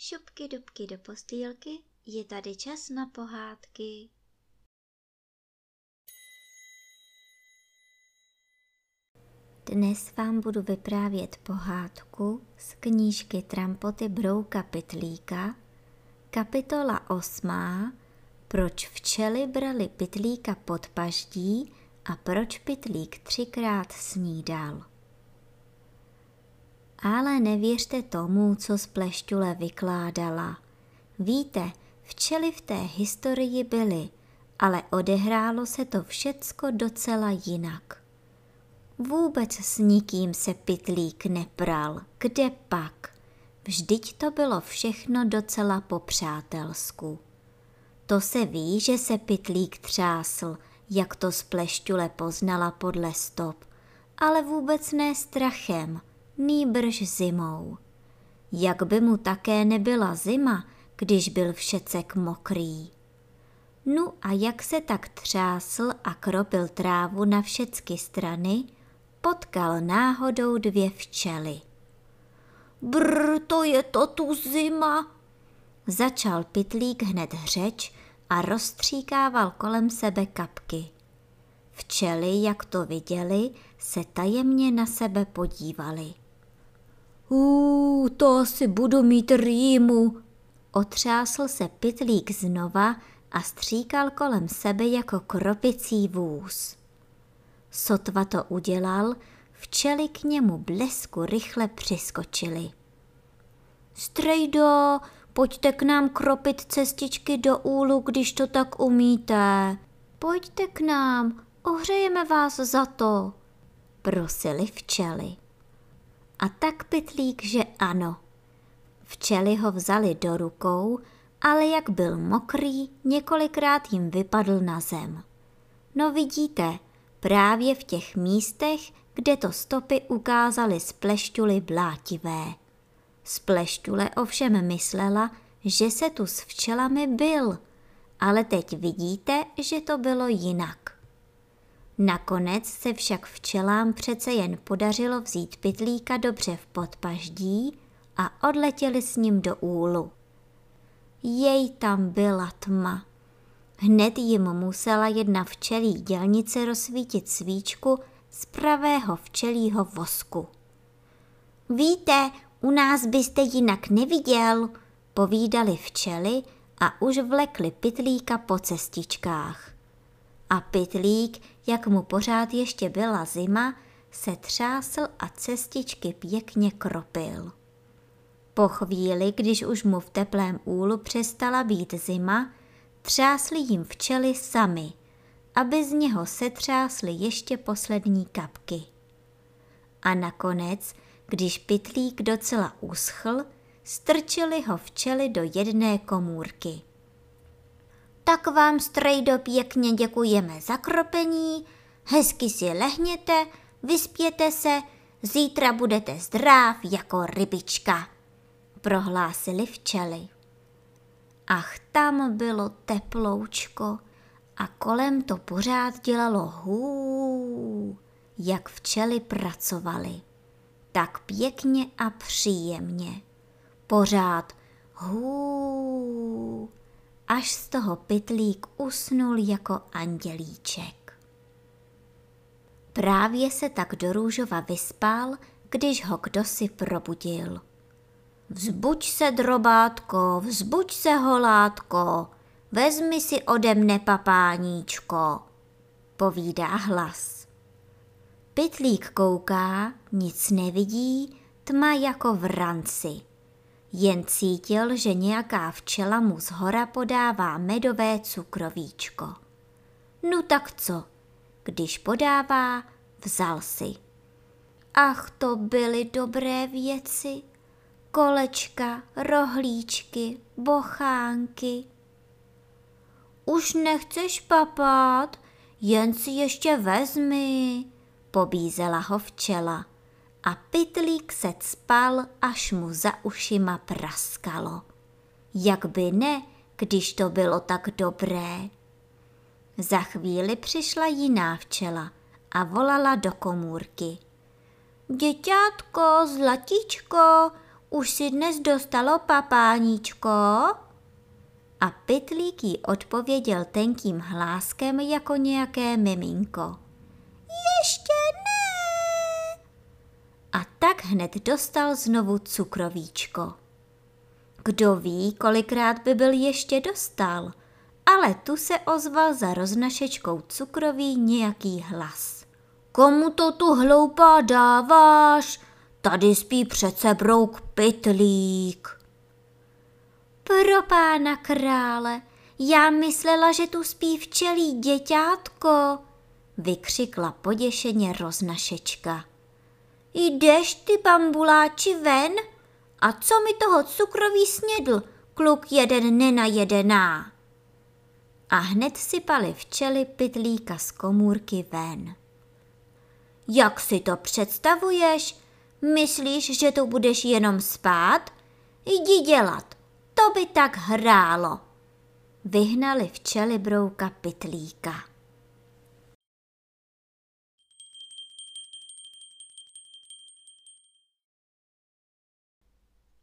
dubky, dubky do postýlky, je tady čas na pohádky. Dnes vám budu vyprávět pohádku z knížky Trampoty Brouka Pitlíka, kapitola osmá Proč včely brali Pitlíka pod paždí a proč Pitlík třikrát snídal. Ale nevěřte tomu, co z pleštule vykládala. Víte, včely v té historii byly, ale odehrálo se to všecko docela jinak. Vůbec s nikým se pitlík nepral, kde pak? Vždyť to bylo všechno docela po přátelsku. To se ví, že se pitlík třásl, jak to z pleštule poznala podle stop, ale vůbec ne strachem – nýbrž zimou. Jak by mu také nebyla zima, když byl všecek mokrý. Nu a jak se tak třásl a kropil trávu na všecky strany, potkal náhodou dvě včely. Brr, to je to tu zima, začal pitlík hned řeč a rozstříkával kolem sebe kapky. Včely, jak to viděli, se tajemně na sebe podívali. Ú, to asi budu mít rýmu. Otřásl se pytlík znova a stříkal kolem sebe jako kropicí vůz. Sotva to udělal, včely k němu blesku rychle přiskočili. Strejdo, pojďte k nám kropit cestičky do úlu, když to tak umíte. Pojďte k nám, ohřejeme vás za to, prosili včely. A tak pytlík, že ano. Včely ho vzali do rukou, ale jak byl mokrý, několikrát jim vypadl na zem. No vidíte, právě v těch místech, kde to stopy ukázaly z plešťuly blátivé. Z pleštule ovšem myslela, že se tu s včelami byl, ale teď vidíte, že to bylo jinak. Nakonec se však včelám přece jen podařilo vzít pytlíka dobře v podpaždí a odletěli s ním do úlu. Jej tam byla tma. Hned jim musela jedna včelí dělnice rozsvítit svíčku z pravého včelího vosku. Víte, u nás byste jinak neviděl, povídali včely a už vlekli pytlíka po cestičkách a pytlík, jak mu pořád ještě byla zima, se třásl a cestičky pěkně kropil. Po chvíli, když už mu v teplém úlu přestala být zima, třásli jim včely sami, aby z něho setřásly ještě poslední kapky. A nakonec, když pytlík docela uschl, strčili ho včely do jedné komůrky. Tak vám, strejdo, pěkně děkujeme za kropení, hezky si lehněte, vyspěte se, zítra budete zdrav jako rybička, prohlásili včely. Ach, tam bylo teploučko a kolem to pořád dělalo hů, jak včely pracovaly. Tak pěkně a příjemně. Pořád hů, až z toho pytlík usnul jako andělíček. Právě se tak do růžova vyspal, když ho kdosi probudil. Vzbuď se, drobátko, vzbuď se, holátko, vezmi si ode mne papáníčko, povídá hlas. Pytlík kouká, nic nevidí, tma jako v ranci. Jen cítil, že nějaká včela mu z hora podává medové cukrovíčko. No tak co, když podává, vzal si. Ach, to byly dobré věci. Kolečka, rohlíčky, bochánky. Už nechceš papát, jen si ještě vezmi, pobízela ho včela a pytlík se spal, až mu za ušima praskalo. Jak by ne, když to bylo tak dobré. Za chvíli přišla jiná včela a volala do komůrky. Děťátko, zlatíčko, už si dnes dostalo papáníčko? A pytlík jí odpověděl tenkým hláskem jako nějaké miminko. Tak hned dostal znovu cukrovíčko. Kdo ví, kolikrát by byl ještě dostal, ale tu se ozval za roznašečkou cukroví nějaký hlas. Komu to tu hloupá dáváš? Tady spí přece brouk pytlík. Pro pána krále, já myslela, že tu spí včelí děťátko, vykřikla poděšeně roznašečka. Jdeš ty bambuláči ven? A co mi toho cukroví snědl, kluk jeden nenajedená? A hned sypali včely pytlíka z komůrky ven. Jak si to představuješ? Myslíš, že tu budeš jenom spát? Jdi dělat, to by tak hrálo. Vyhnali včely brouka pytlíka.